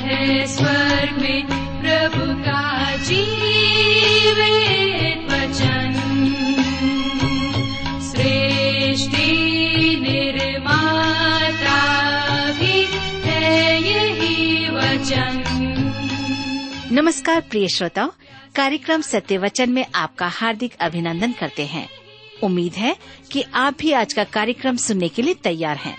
है स्वर्ग में प्रभु का जीवित वचन। सृष्टि निर्माता भी है यही वचन। नमस्कार प्रिय श्रोताओ, कार्यक्रम सत्य वचन में आपका हार्दिक अभिनंदन करते हैं। उम्मीद है कि आप भी आज का कार्यक्रम सुनने के लिए तैयार हैं।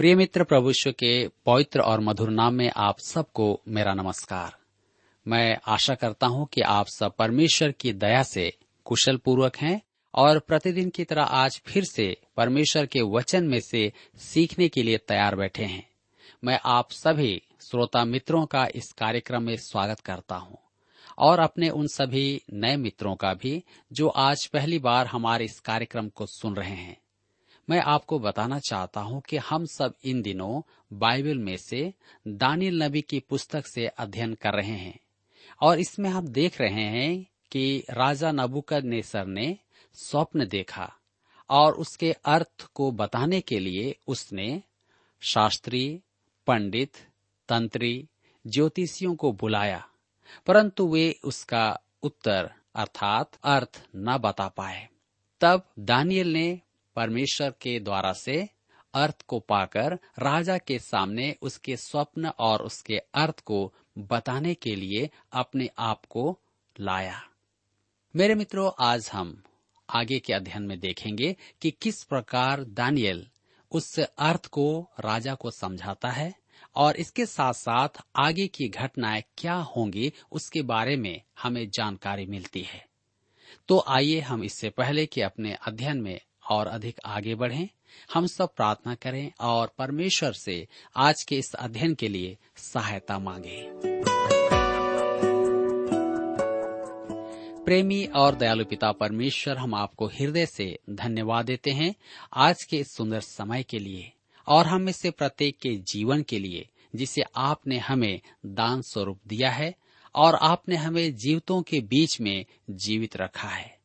प्रिय मित्र प्रभुष्व के पवित्र और मधुर नाम में आप सबको मेरा नमस्कार। मैं आशा करता हूँ कि आप सब परमेश्वर की दया से कुशल पूर्वक हैं और प्रतिदिन की तरह आज फिर से परमेश्वर के वचन में से सीखने के लिए तैयार बैठे हैं। मैं आप सभी श्रोता मित्रों का इस कार्यक्रम में स्वागत करता हूँ और अपने उन सभी नए मित्रों का भी, जो आज पहली बार हमारे इस कार्यक्रम को सुन रहे हैं। मैं आपको बताना चाहता हूँ कि हम सब इन दिनों बाइबल में से दानियल नबी की पुस्तक से अध्ययन कर रहे हैं और इसमें हम देख रहे हैं कि राजा नबुकद नेसर ने स्वप्न देखा और उसके अर्थ को बताने के लिए उसने शास्त्री, पंडित, तंत्री, ज्योतिषियों को बुलाया, परंतु वे उसका उत्तर अर्थात अर्थ न बता पाए। तब दानियल ने परमेश्वर के द्वारा से अर्थ को पाकर राजा के सामने उसके स्वप्न और उसके अर्थ को बताने के लिए अपने आप को लाया। मेरे मित्रों, आज हम आगे के अध्ययन में देखेंगे कि किस प्रकार दानियल उस अर्थ को राजा को समझाता है और इसके साथ साथ आगे की घटनाएँ क्या होंगी उसके बारे में हमें जानकारी मिलती है। तो आइए हम इससे पहले कि अपने अध्ययन में और अधिक आगे बढ़ें। हम सब प्रार्थना करें और परमेश्वर से आज के इस अध्ययन के लिए सहायता मांगे। प्रेमी और दयालु पिता परमेश्वर, हम आपको हृदय से धन्यवाद देते हैं आज के इस सुंदर समय के लिए और हम इससे प्रत्येक के जीवन के लिए, जिसे आपने हमें दान स्वरूप दिया है और आपने हमें जीवितों के बीच में जीवित रखा है।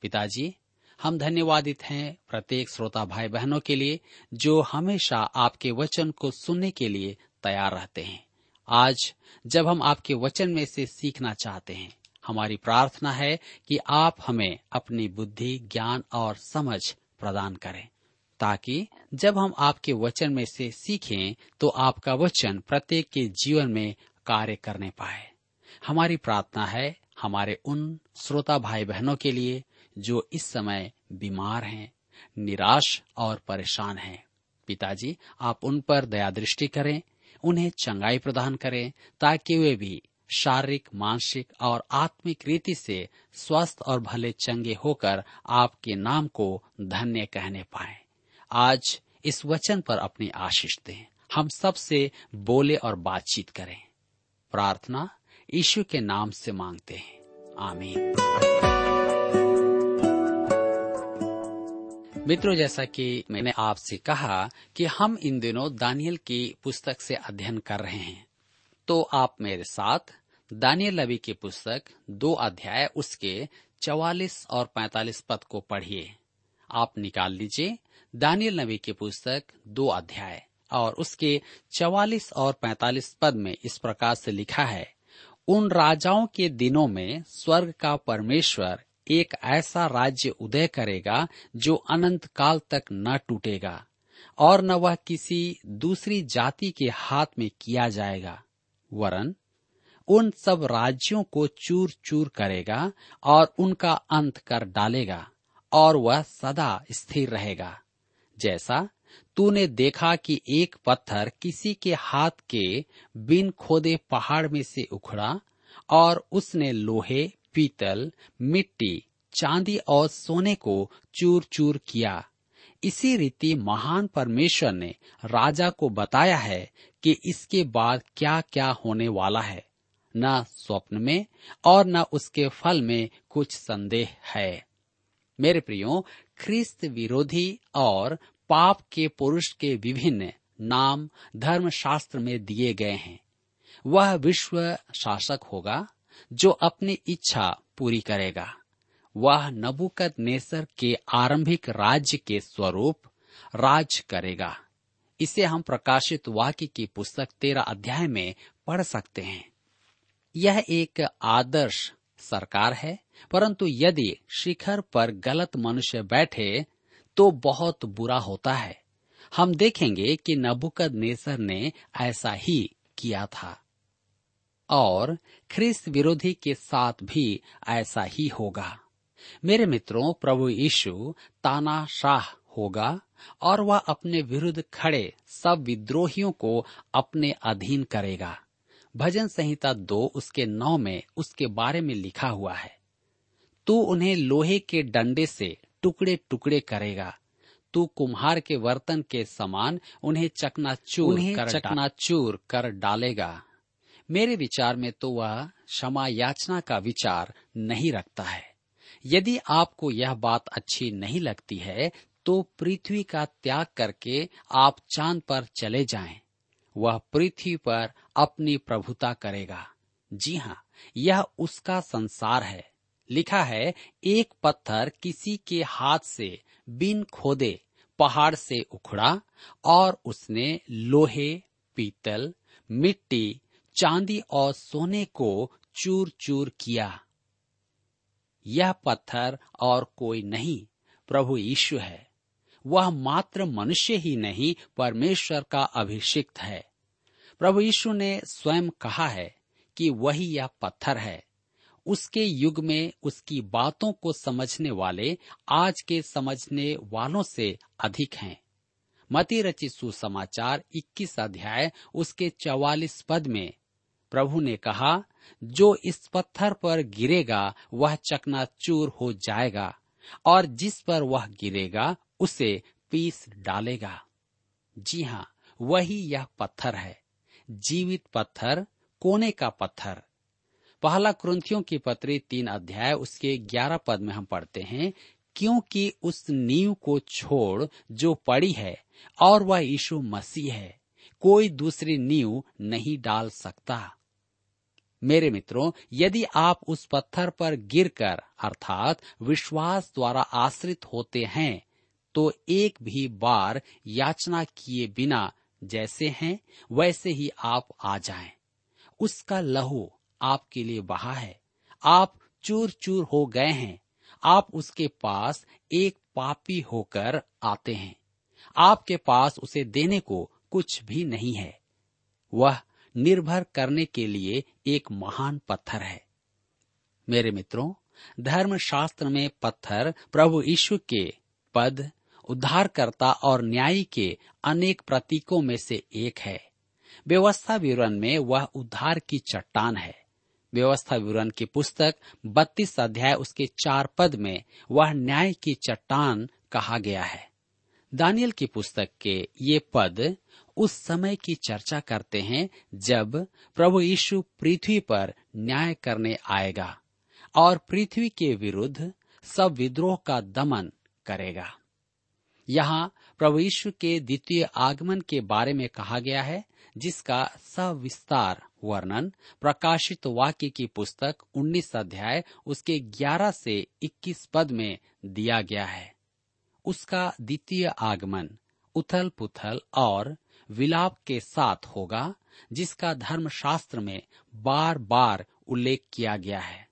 पिताजी हम धन्यवादित हैं प्रत्येक श्रोता भाई बहनों के लिए, जो हमेशा आपके वचन को सुनने के लिए तैयार रहते हैं। आज, जब हम आपके वचन में से सीखना चाहते हैं, हमारी प्रार्थना है कि आप हमें अपनी बुद्धि, ज्ञान और समझ प्रदान करें, ताकि जब हम आपके वचन में से सीखें तो आपका वचन प्रत्येक के जीवन में कार्य करने पाए। हमारी प्रार्थना है हमारे उन श्रोता भाई बहनों के लिए जो इस समय बीमार हैं, निराश और परेशान हैं। पिताजी, आप उन पर दया दृष्टि करें, उन्हें चंगाई प्रदान करें, ताकि वे भी शारीरिक, मानसिक और आत्मिक रीति से स्वस्थ और भले चंगे होकर आपके नाम को धन्य कहने पाए। आज इस वचन पर अपनी आशीष दें। हम सबसे बोले और बातचीत करें। प्रार्थना यीशु के नाम से मांगते हैं। आमीन। मित्रों, जैसा कि मैंने आपसे कहा कि हम इन दिनों दानियल की पुस्तक से अध्ययन कर रहे हैं। तो आप मेरे साथ दानियल नबी की पुस्तक, दो अध्याय, उसके चवालीस और पैतालीस पद को पढ़िए। आप निकाल लीजिए दानियल नबी की पुस्तक, दो अध्याय, और उसके चवालीस और पैतालीस पद में इस प्रकार से लिखा है, उन राजाओं के दिनों में स्वर्ग का परमेश्वर एक ऐसा राज्य उदय करेगा जो अनंत काल तक न टूटेगा, और न वह किसी दूसरी जाति के हाथ में किया जाएगा। वरन, उन सब राज्यों को चूर चूर करेगा और उनका अंत कर डालेगा, और वह सदा स्थिर रहेगा। जैसा तूने देखा कि एक पत्थर किसी के हाथ के बिन खोदे पहाड़ में से उखड़ा, और उसने लोहे पीतल, मिट्टी, चांदी और सोने को चूर चूर किया। इसी रीति महान परमेश्वर ने राजा को बताया है कि इसके बाद क्या क्या होने वाला है। न स्वप्न में और न उसके फल में कुछ संदेह है। मेरे प्रियो, ख्रिस्त विरोधी और पाप के पुरुष के विभिन्न नाम धर्म शास्त्र में दिए गए हैं। वह विश्व शासक होगा। जो अपनी इच्छा पूरी करेगा। वह नबुकद नेसर के आरंभिक राज्य के स्वरूप राज करेगा। इसे हम प्रकाशित वाक्य की पुस्तक तेरह अध्याय में पढ़ सकते हैं। यह एक आदर्श सरकार है, परंतु यदि शिखर पर गलत मनुष्य बैठे तो बहुत बुरा होता है। हम देखेंगे कि नबुकद नेसर ने ऐसा ही किया था। और ख्रिस्त विरोधी के साथ भी ऐसा ही होगा। मेरे मित्रों प्रभु यीशु तानाशाह होगा और वह अपने विरुद्ध खड़े सब विद्रोहियों को अपने अधीन करेगा। भजन संहिता दो उसके नौ में उसके बारे में लिखा हुआ है। तू उन्हें लोहे के डंडे से टुकड़े टुकड़े करेगा। तू कुम्हार के वर्तन के समान उन्हें चकनाचूर उन्हें कर चकना- चकनाचूर कर डालेगा। मेरे विचार में तो वह क्षमा याचना का विचार नहीं रखता है। यदि आपको यह बात अच्छी नहीं लगती है तो पृथ्वी का त्याग करके आप चाँद पर चले जाएँ। वह पृथ्वी पर अपनी प्रभुता करेगा। जी हाँ यह उसका संसार है। लिखा है, एक पत्थर किसी के हाथ से बिन खोदे, पहाड़ से उखड़ा, और उसने लोहे, पीतल, मिट्टी चांदी और सोने को चूर चूर किया। यह पत्थर और कोई नहीं, प्रभु यीशु है। वह मात्र मनुष्य ही नहीं, परमेश्वर का अभिषिक्त है। प्रभु यीशु ने स्वयं कहा है कि वही यह पत्थर है। उसके युग में उसकी बातों को समझने वाले, आज के समझने वालों से अधिक हैं। मती रचित सुसमाचार 21 अध्याय, उसके 44 पद में प्रभु ने कहा, जो इस पत्थर पर गिरेगा, वह चकनाचूर हो जाएगा, और जिस पर वह गिरेगा, उसे पीस डालेगा। जी हाँ वही यह पत्थर है, जीवित पत्थर, कोने का पत्थर। पहला क्रंथियों की पत्री तीन अध्याय, उसके ग्यारह पद में हम पढ़ते हैं, क्योंकि उस नींव को छोड़ जो पड़ी है, और वह यीशु मसीह है। कोई दूसरी नींव नहीं डाल सकता। मेरे मित्रों, यदि आप उस पत्थर पर गिरकर, अर्थात विश्वास द्वारा आश्रित होते हैं तो एक भी बार याचना किए बिना जैसे हैं, वैसे ही आप आ जाएँ। उसका लहू आपके लिए बहा है। आप चूर चूर हो गए हैं। आप उसके पास एक पापी होकर आते हैं। आपके पास उसे देने को कुछ भी नहीं है। वह निर्भर करने के लिए एक महान पत्थर है। मेरे मित्रों धर्म शास्त्र में पत्थर प्रभु यीशु के पद, उद्धारकर्ता और न्यायी के अनेक प्रतीकों में से एक है। व्यवस्था विवरण में वह उद्धार की चट्टान है। व्यवस्था विवरण की पुस्तक बत्तीस अध्याय उसके चार पद में वह न्याय की चट्टान कहा गया है। दानियल की पुस्तक के ये पद उस समय की चर्चा करते हैं जब प्रभु यीशु पृथ्वी पर न्याय करने आएगा और पृथ्वी के विरुद्ध सब विद्रोह का दमन करेगा। यहाँ प्रभु यीशु के द्वितीय आगमन के बारे में कहा गया है, जिसका सविस्तार वर्णन प्रकाशित वाक्य की पुस्तक 19 अध्याय उसके 11 से 21 पद में दिया गया है। उसका द्वितीय आगमन उथल पुथल और विलाप के साथ होगा, जिसका धर्मशास्त्र में बार बार उल्लेख किया गया है।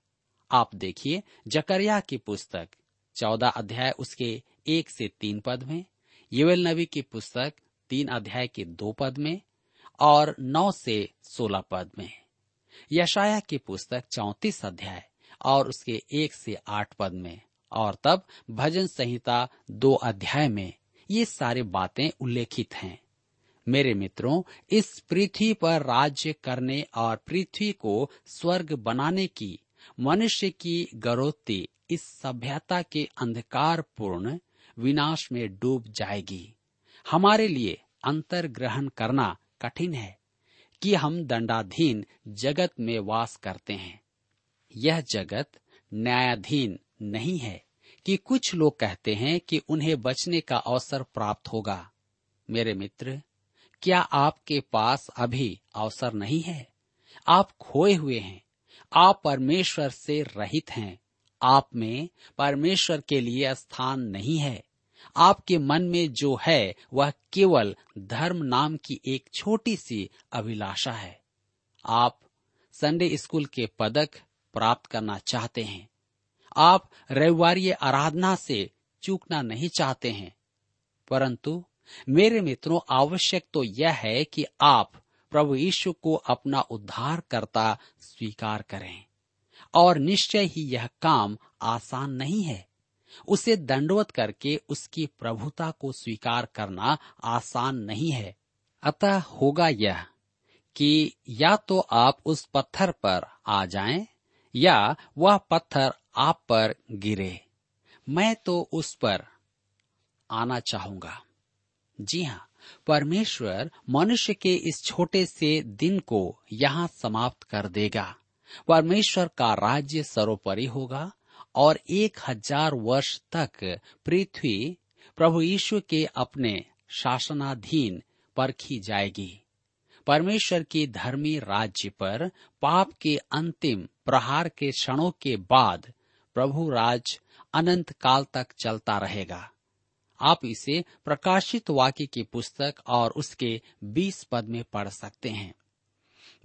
आप देखिए जकरिया की पुस्तक, चौदह अध्याय उसके एक से तीन पद में युवेल नबी की पुस्तक, तीन अध्याय के दो पद में, और नौ से सोलह पद में। यशाया की पुस्तक चौतीस अध्याय और उसके एक से आठ पद में, और तब भजन संहिता दो अध्याय में ये सारे बातें उल्लेखित हैं। मेरे मित्रों, इस पृथ्वी पर राज्य करने और पृथ्वी को स्वर्ग बनाने की, मनुष्य की गरोती इस सभ्यता के अंधकार पूर्ण विनाश में डूब जाएगी। हमारे लिए अंतर ग्रहण करना कठिन है कि हम दंडाधीन जगत में वास करते हैं। यह जगत न्यायाधीन नहीं है कि कुछ लोग कहते हैं कि उन्हें बचने का अवसर प्राप्त होगा। मेरे मित्र क्या आपके पास अभी अवसर नहीं है? आप खोए हुए हैं। आप परमेश्वर से रहित हैं। आप में परमेश्वर के लिए स्थान नहीं है। आपके मन में जो है, वह केवल धर्म नाम की एक छोटी सी अभिलाषा है। आप संडे स्कूल के पदक प्राप्त करना चाहते हैं। आप रविवार आराधना से चूकना नहीं चाहते हैं। परंतु मेरे मित्रों, आवश्यक तो यह है कि आप प्रभु यीशु को अपना उद्धार करता स्वीकार करें। और निश्चय ही यह काम आसान नहीं है। उसे दंडवत करके उसकी प्रभुता को स्वीकार करना आसान नहीं है। अतः होगा यह कि या तो आप उस पत्थर पर आ जाएँ, या वह पत्थर आप पर गिरे। मैं तो उस पर आना चाहूँगा। जी हाँ परमेश्वर मनुष्य के इस छोटे से दिन को यहाँ समाप्त कर देगा। परमेश्वर का राज्य सर्वोपरि होगा और एक हज़ार वर्ष तक पृथ्वी प्रभु यीशु के अपने शासनाधीन परखी जाएगी। परमेश्वर की धर्मी राज्य पर पाप के अंतिम प्रहार के क्षणों के बाद प्रभु राज अनंत काल तक चलता रहेगा। आप इसे प्रकाशित वाक्य की पुस्तक और उसके बीस पद में पढ़ सकते हैं।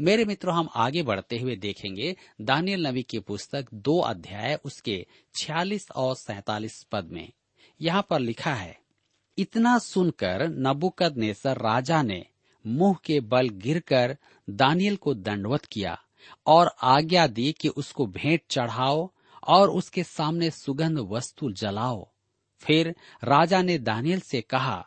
मेरे मित्रों, हम आगे बढ़ते हुए देखेंगे दानियल नबी की पुस्तक दो अध्याय, उसके छियालीस और सैतालीस पद में। यहाँ पर लिखा है, इतना सुनकर नबुकद नेसर राजा ने मुँह के बल गिरकर दानियल को दंडवत किया और आज्ञा दी कि उसको भेंट चढ़ाओ और उसके सामने सुगंध वस्तु जलाओ। फिर राजा ने दानियल से कहा,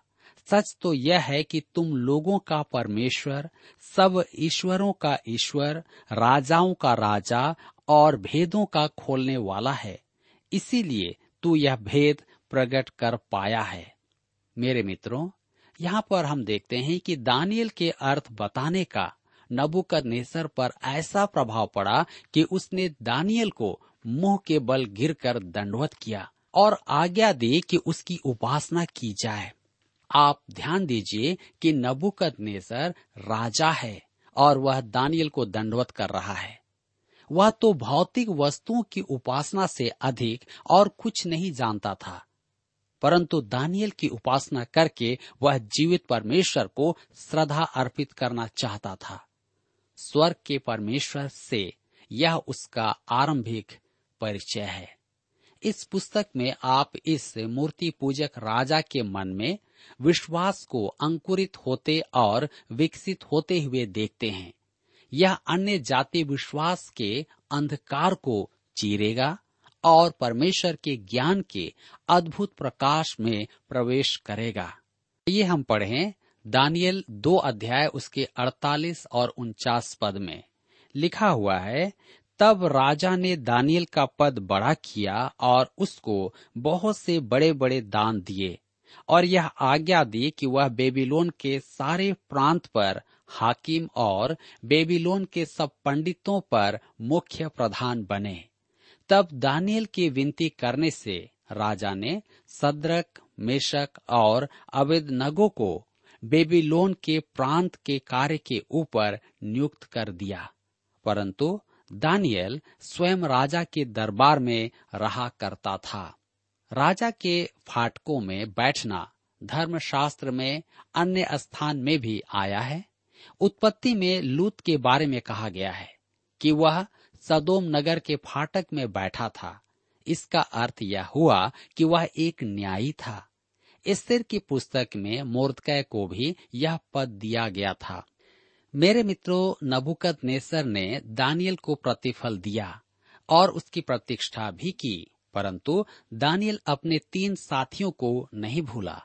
सच तो यह है कि तुम लोगों का परमेश्वर, सब ईश्वरों का ईश्वर, राजाओं का राजा और भेदों का खोलने वाला है। इसीलिए तू यह भेद प्रकट कर पाया है। मेरे मित्रों, यहाँ पर हम देखते हैं कि दानियल के अर्थ बताने का नबुकद नेसर पर ऐसा प्रभाव पड़ा कि उसने दानियल को मुँह के बल गिरकर दंडवत किया। और आज्ञा दे कि उसकी उपासना की जाए। आप ध्यान दीजिए कि नबुकद नेसर राजा है और वह दानियल को दंडवत कर रहा है। वह तो भौतिक वस्तुओं की उपासना से अधिक और कुछ नहीं जानता था। परंतु दानियल की उपासना करके वह जीवित परमेश्वर को श्रद्धा अर्पित करना चाहता था। स्वर्ग के परमेश्वर से यह उसका आरंभिक परिचय है। इस पुस्तक में आप इस मूर्ति पूजक राजा के मन में विश्वास को अंकुरित होते और विकसित होते हुए देखते हैं। यह अन्य जाति विश्वास के अंधकार को चीरेगा और परमेश्वर के ज्ञान के अद्भुत प्रकाश में प्रवेश करेगा। ये हम पढ़ें दानियल दो अध्याय उसके 48 और उनचास पद में। लिखा हुआ है तब राजा ने दानियल का पद बड़ा किया और उसको बहुत से बड़े बड़े दान दिए और यह आज्ञा दी कि वह बेबीलोन के सारे प्रांत पर हाकिम और बेबीलोन के सब पंडितों पर मुख्य प्रधान बने। तब दानियल की विनती करने से राजा ने सदरक, मेशक और अवैध नगो को बेबीलोन के प्रांत के कार्य के ऊपर नियुक्त कर दिया। परंतु दानियल स्वयं राजा के दरबार में रहा करता था। राजा के फाटकों में बैठना धर्मशास्त्र में, अन्य स्थान में भी आया है। उत्पत्ति में लूत के बारे में कहा गया है कि वह सदोम नगर के फाटक में बैठा था। इसका अर्थ यह हुआ कि वह एक न्यायी था। स्थिर की पुस्तक में मोर्दकय को भी यह पद दिया गया था। मेरे मित्रों नबुकत नेसर ने दानियल को प्रतिफल दिया और उसकी प्रतिष्ठा भी की, परंतु दानियल अपने तीन साथियों को नहीं भूला।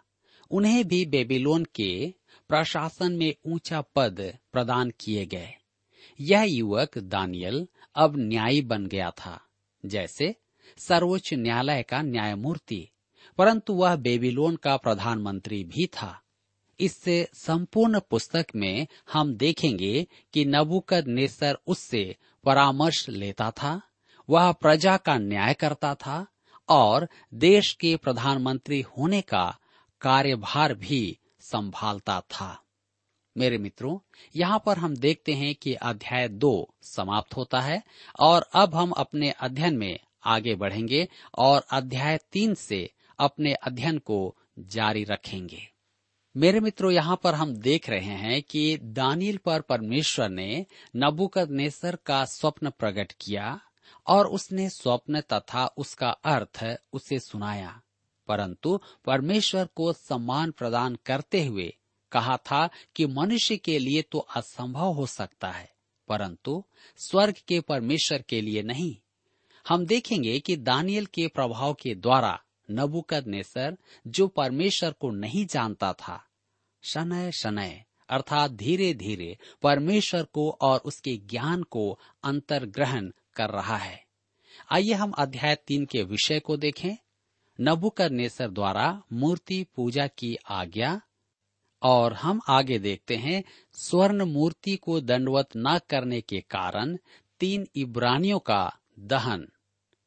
उन्हें भी बेबीलोन के प्रशासन में ऊँचा पद प्रदान किए गए। यह युवक दानियल अब न्यायी बन गया था, जैसे सर्वोच्च न्यायालय का न्यायमूर्ति, परंतु वह बेबीलोन का प्रधानमंत्री भी था। इस संपूर्ण पुस्तक में हम देखेंगे कि नबुकद नेसर उससे परामर्श लेता था, वह प्रजा का न्याय करता था और देश के प्रधानमंत्री होने का कार्यभार भी संभालता था। मेरे मित्रों, यहाँ पर हम देखते हैं कि अध्याय दो समाप्त होता है और अब हम अपने अध्ययन में आगे बढ़ेंगे और अध्याय तीन से अपने अध्ययन को जारी रखेंगे। मेरे मित्रों, यहाँ पर हम देख रहे हैं कि दानियल पर परमेश्वर ने नबुकद का स्वप्न प्रकट किया और उसने स्वप्न तथा उसका अर्थ उसे सुनाया। परंतु परमेश्वर को सम्मान प्रदान करते हुए कहा था कि मनुष्य के लिए तो असंभव हो सकता है, परंतु स्वर्ग के परमेश्वर के लिए नहीं। हम देखेंगे कि दानियल के प्रभाव के द्वारा नबुकद नेसर जो परमेश्वर को नहीं जानता था। शनय शनय, अर्थात धीरे धीरे परमेश्वर को और उसके ज्ञान को अंतर्ग्रहण कर रहा है। आइए हम अध्याय तीन के विषय को देखें। नबुकद नेसर द्वारा मूर्ति पूजा की आज्ञा, और हम आगे देखते हैं, स्वर्ण मूर्ति को दंडवत न करने के कारण तीन इब्रानियों का दहन।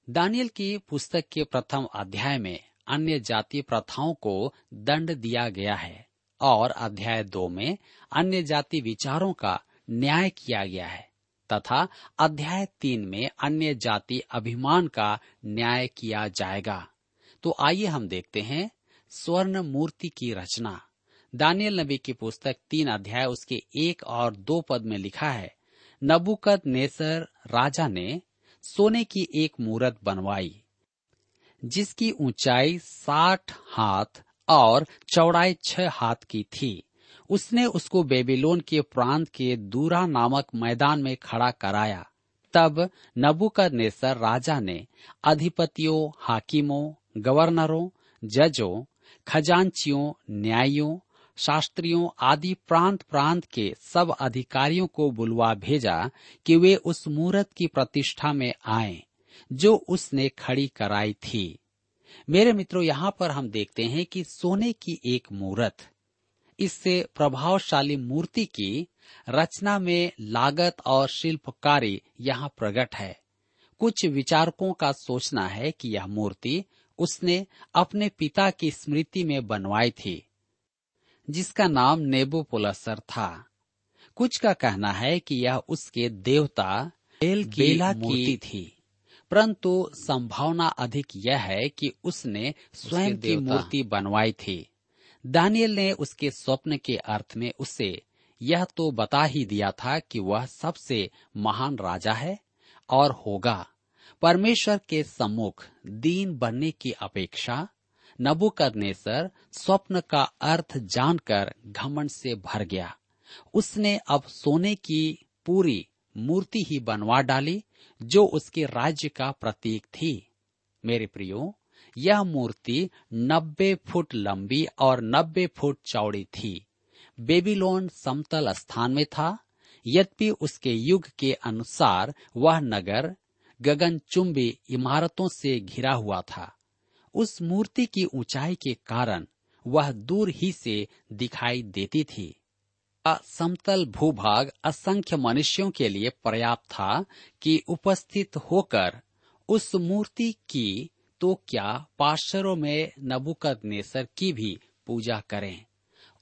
दानियल की पुस्तक के प्रथम अध्याय में अन्य जाति प्रथाओं को दंड दिया गया है और अध्याय दो में अन्य जाति विचारों का न्याय किया गया है तथा अध्याय तीन में अन्य जाति अभिमान का न्याय किया जाएगा। तो आइए हम देखते हैं स्वर्ण मूर्ति की रचना। दानियल नबी की पुस्तक तीन अध्याय उसके एक और दो पद में लिखा है नबुकद नेसर राजा ने सोने की एक मूर्त बनवाई, जिसकी ऊंचाई साठ हाथ और चौड़ाई छह हाथ की थी। उसने उसको बेबीलोन के प्रांत के दूरा नामक मैदान में खड़ा कराया। तब नबुकद नेसर राजा ने अधिपतियों, हाकिमों, गवर्नरों, जजों, खजांचियों, न्यायियों शास्त्रियों आदि प्रांत प्रांत के सब अधिकारियों को बुलवा भेजा कि वे उस मूर्त की प्रतिष्ठा में आए, जो उसने खड़ी कराई थी। मेरे मित्रों, यहाँ पर हम देखते हैं कि सोने की एक मूर्त, इससे प्रभावशाली मूर्ति की रचना में लागत और शिल्पकारी यहाँ प्रकट है। कुछ विचारकों का सोचना है कि यह मूर्ति उसने अपने पिता की स्मृति में बनवाई थी। जिसका नाम नेबोपोलसर था। कुछ का कहना है कि यह उसके देवता बेल की बेला की थी। परंतु संभावना अधिक यह है कि उसने स्वयं की मूर्ति बनवाई थी। दानियल ने उसके स्वप्न के अर्थ में उसे यह तो बता ही दिया था कि वह सबसे महान राजा है और होगा। परमेश्वर के सम्मुख दीन बनने की अपेक्षा नबुकदनेसर स्वप्न का अर्थ जानकर घमंड से भर गया। उसने अब सोने की पूरी मूर्ति ही बनवा डाली, जो उसके राज्य का प्रतीक थी। मेरे प्रियो, यह मूर्ति नब्बे फुट लंबी और नब्बे फुट चौड़ी थी। बेबीलोन समतल स्थान में था। यद्यपि उसके युग के अनुसार वह नगर गगनचुंबी इमारतों से घिरा हुआ था। उस मूर्ति की ऊंचाई के कारण वह दूर ही से दिखाई देती थी। समतल भूभाग असंख्य मनुष्यों के लिए पर्याप्त था कि उपस्थित होकर उस मूर्ति की तो क्या पार्षरों में नबुकद नेसर की भी पूजा करें।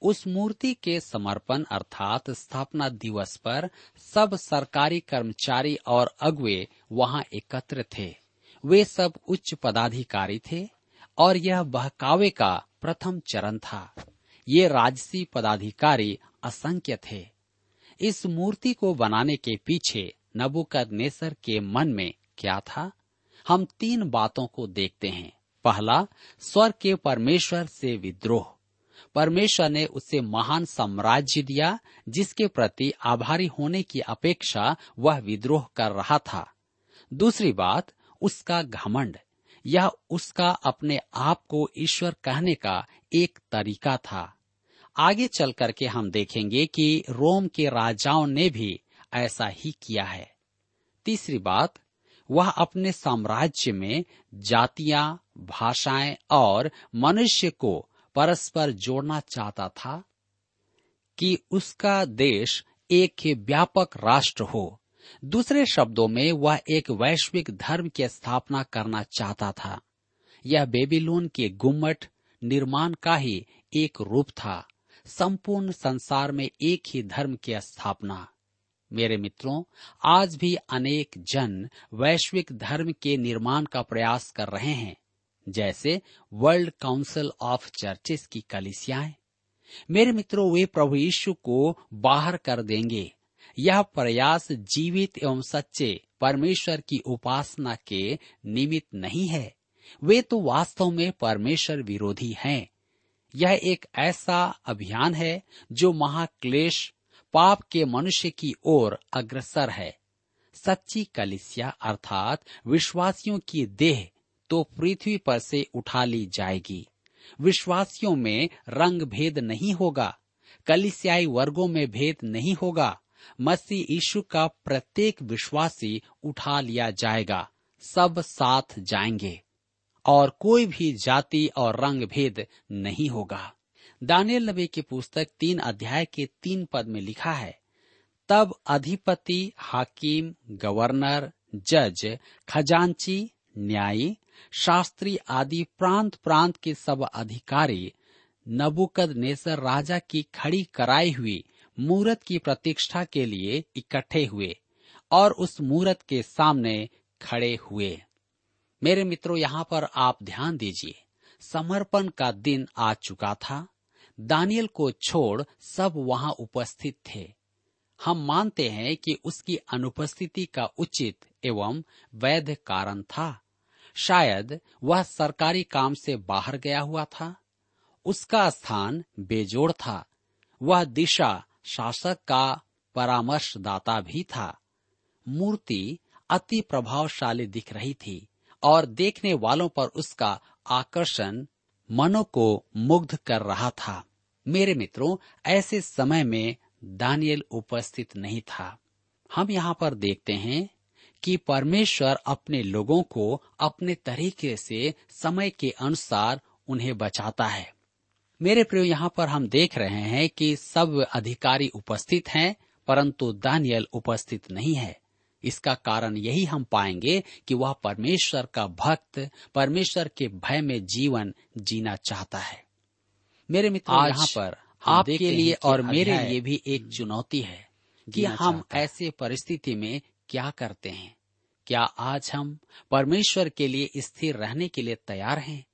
उस मूर्ति के समर्पण अर्थात स्थापना दिवस पर सब सरकारी कर्मचारी और अगुए वहाँ एकत्र थे। वे सब उच्च पदाधिकारी थे और यह बहकावे का प्रथम चरण था। ये राजसी पदाधिकारी असंख्य थे। इस मूर्ति को बनाने के पीछे नबुकद नेसर के मन में क्या था? हम तीन बातों को देखते हैं। पहला स्वर के परमेश्वर से विद्रोह। परमेश्वर ने उसे महान साम्राज्य दिया, जिसके प्रति आभारी होने की अपेक्षा वह विद्रोह कर रहा था। दूसरी बात, उसका घमंड। यह उसका अपने आप को ईश्वर कहने का एक तरीका था। आगे चल करके हम देखेंगे कि रोम के राजाओं ने भी ऐसा ही किया है। तीसरी बात, वह अपने साम्राज्य में जातियाँ, भाषाएँ और मनुष्य को परस्पर जोड़ना चाहता था कि उसका देश एक व्यापक राष्ट्र हो। दूसरे शब्दों में वह एक वैश्विक धर्म की स्थापना करना चाहता था। यह बेबीलोन के गुम्मट निर्माण का ही एक रूप था। संपूर्ण संसार में एक ही धर्म की स्थापना। मेरे मित्रों, आज भी अनेक जन वैश्विक धर्म के निर्माण का प्रयास कर रहे हैं, जैसे वर्ल्ड काउंसिल ऑफ़ चर्चेस की कलिसियाएँ। मेरे मित्रों, वे प्रभु यीशु को बाहर कर देंगे। यह प्रयास जीवित एवं सच्चे परमेश्वर की उपासना के निमित्त नहीं है। वे तो वास्तव में परमेश्वर विरोधी हैं। यह एक ऐसा अभियान है जो महाक्लेश, पाप के मनुष्य की ओर अग्रसर है। सच्ची कलिसिया अर्थात विश्वासियों की देह तो पृथ्वी पर से उठा ली जाएगी। विश्वासियों में रंग भेद नहीं होगा, कलिसियाई वर्गों में भेद नहीं होगा मसीह यीशु का प्रत्येक विश्वासी उठा लिया जाएगा। सब साथ जाएँगे और कोई भी जाति और रंग भेद नहीं होगा। दानियल नबी की पुस्तक तीन अध्याय के तीन पद में लिखा है, तब अधिपति, हाकिम, गवर्नर, जज, खजांची, न्यायी, शास्त्री आदि प्रांत प्रांत के सब अधिकारी नबुकद नेसर राजा की खड़ी कराई हुई मूरत की प्रतीक्षा के लिए इकट्ठे हुए और उस मूरत के सामने खड़े हुए। मेरे मित्रों, यहाँ पर आप ध्यान दीजिए, समर्पण का दिन आ चुका था। दानियल को छोड़ सब वहाँ उपस्थित थे। हम मानते हैं कि उसकी अनुपस्थिति का उचित एवं वैध कारण था। शायद वह सरकारी काम से बाहर गया हुआ था। उसका स्थान बेजोड़ था। वह दिशा शासक का परामर्शदाता भी था। मूर्ति अति प्रभावशाली दिख रही थी और देखने वालों पर उसका आकर्षण मनो को मुग्ध कर रहा था। मेरे मित्रों, ऐसे समय में दानियल उपस्थित नहीं था। हम यहाँ पर देखते हैं कि परमेश्वर अपने लोगों को अपने तरीके से समय के अनुसार उन्हें बचाता है। मेरे प्रियो यहाँ पर हम देख रहे हैं कि सब अधिकारी उपस्थित हैं परंतु दानियल उपस्थित नहीं है। इसका कारण यही हम पाएँगे कि वह परमेश्वर का भक्त परमेश्वर के भय में जीवन जीना चाहता है। मेरे मित्र यहाँ पर आपके लिए और मेरे लिए भी एक चुनौती है कि हम ऐसे परिस्थिति में क्या करते हैं। क्या आज हम परमेश्वर के लिए स्थिर रहने के लिए तैयार हैं?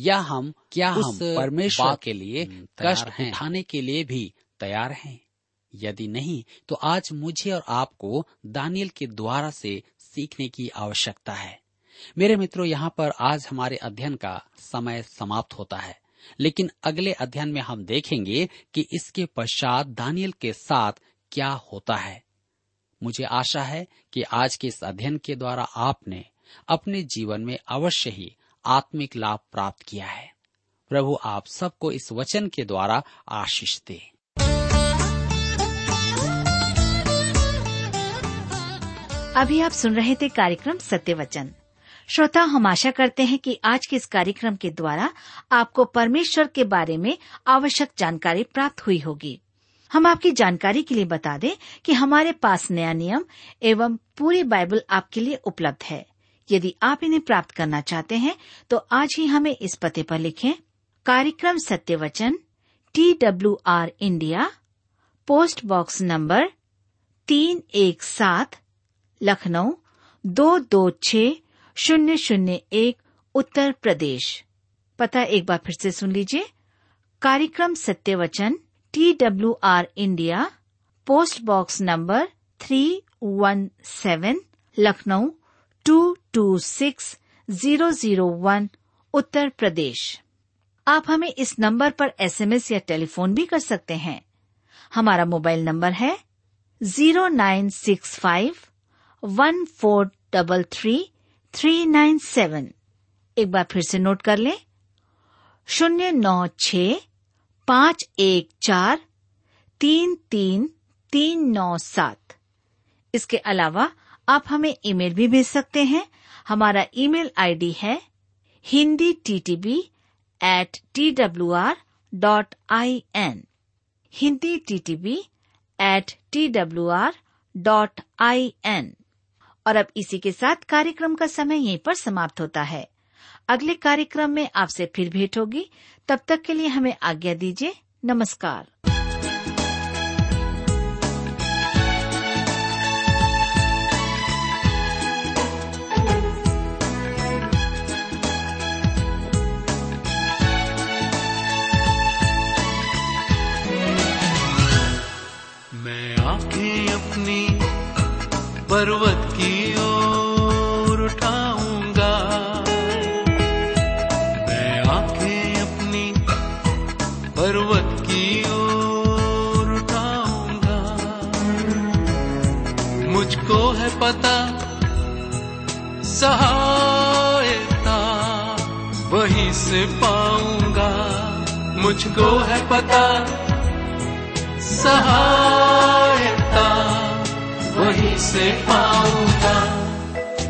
या हम क्या हम परमेश्वर के लिए कष्ट। उठाने के लिए भी तैयार हैं? यदि नहीं तो आज मुझे और आपको दानियल के द्वारा से सीखने की आवश्यकता है। मेरे मित्रों यहाँ पर आज हमारे अध्ययन का समय समाप्त होता है। लेकिन अगले अध्ययन में हम देखेंगे कि इसके पश्चात दानियल के साथ क्या होता है। मुझे आशा है कि आज के इस अध्ययन के द्वारा आपने अपने जीवन में अवश्य ही आत्मिक लाभ प्राप्त किया है। प्रभु, आप सबको इस वचन के द्वारा आशीष दे। अभी आप सुन रहे थे कार्यक्रम सत्य वचन। श्रोता, हम आशा करते हैं कि आज के इस कार्यक्रम के द्वारा आपको परमेश्वर के बारे में आवश्यक जानकारी प्राप्त हुई होगी। हम आपकी जानकारी के लिए बता दें कि हमारे पास नया नियम एवं पूरी बाइबल आपके लिए उपलब्ध है। यदि आप इन्हें प्राप्त करना चाहते हैं तो आज ही हमें इस पते पर लिखें। कार्यक्रम Satya Vachan T W R India post box number तीन एक सात, लखनऊ, दो दो छ शून्य शून्य एक, उत्तर प्रदेश। पता एक बार फिर से सुन लीजिए। कार्यक्रम Satya Vachan T W R India post box number three one seven Lucknow two two six zero zero one Uttar Pradesh. आप हमें इस नंबर पर एसएमएस या टेलीफोन भी कर सकते हैं। हमारा मोबाइल नंबर है zero nine six five one four double three three nine seven एक बार फिर से नोट कर लें। शून्य नौ छ पाँच एक चार तीन तीन तीन नौ सात। इसके अलावा आप हमें ईमेल भी भेज सकते हैं। हमारा ईमेल आईडी है Hindi T T B at T W R dot I N Hindi T T B at T W R dot I N और अब इसी के साथ कार्यक्रम का समय यहीं पर समाप्त होता है। अगले कार्यक्रम में आपसे फिर भेंट होगी। तब तक के लिए हमें आज्ञा दीजिए। नमस्कार। पर्वत की ओर उठाऊँगा। मैं आँखें अपनी पर्वत की ओर उठाऊँगा। मुझको है पता, सहायता, वहीं से पाऊँगा। मुझको है पता, सहायता। से पाऊँगा।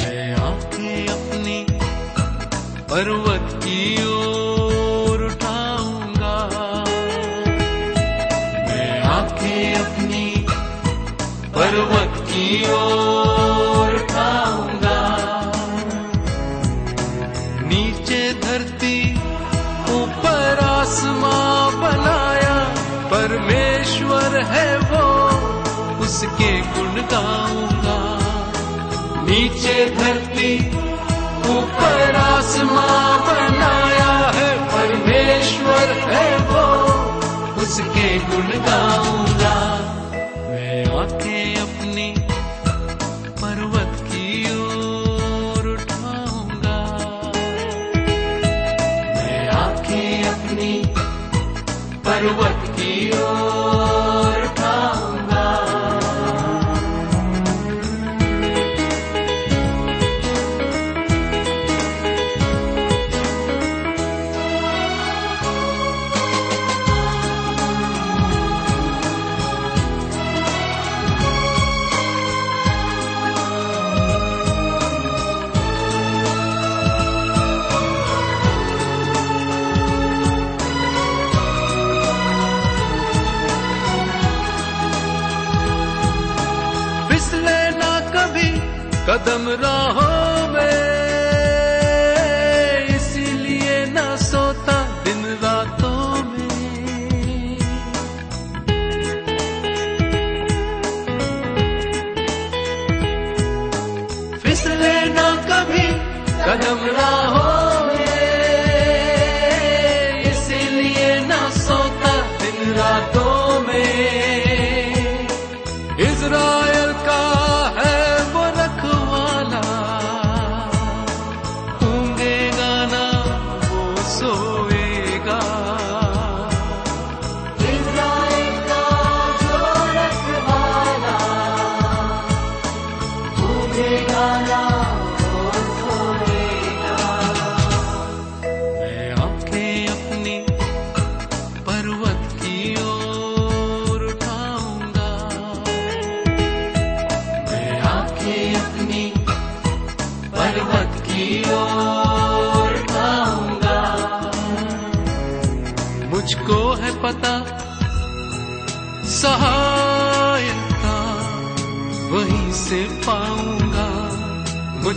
मैं आँखें अपनी पर्वत की ओर उठाऊँगा। मैं आँखें अपनी पर्वत की ओर उठाऊँगा। नीचे धरती ऊपर आसमां बनाया, परमेश्वर है वो, उसके गुण गाऊँगा नीचे धरती ऊपर आसमां बनाया है परमेश्वर है वो उसके गुण कदम राहों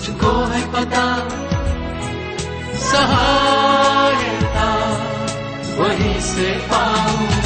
मुझको है पता। सहायता वहीं से पाऊँगा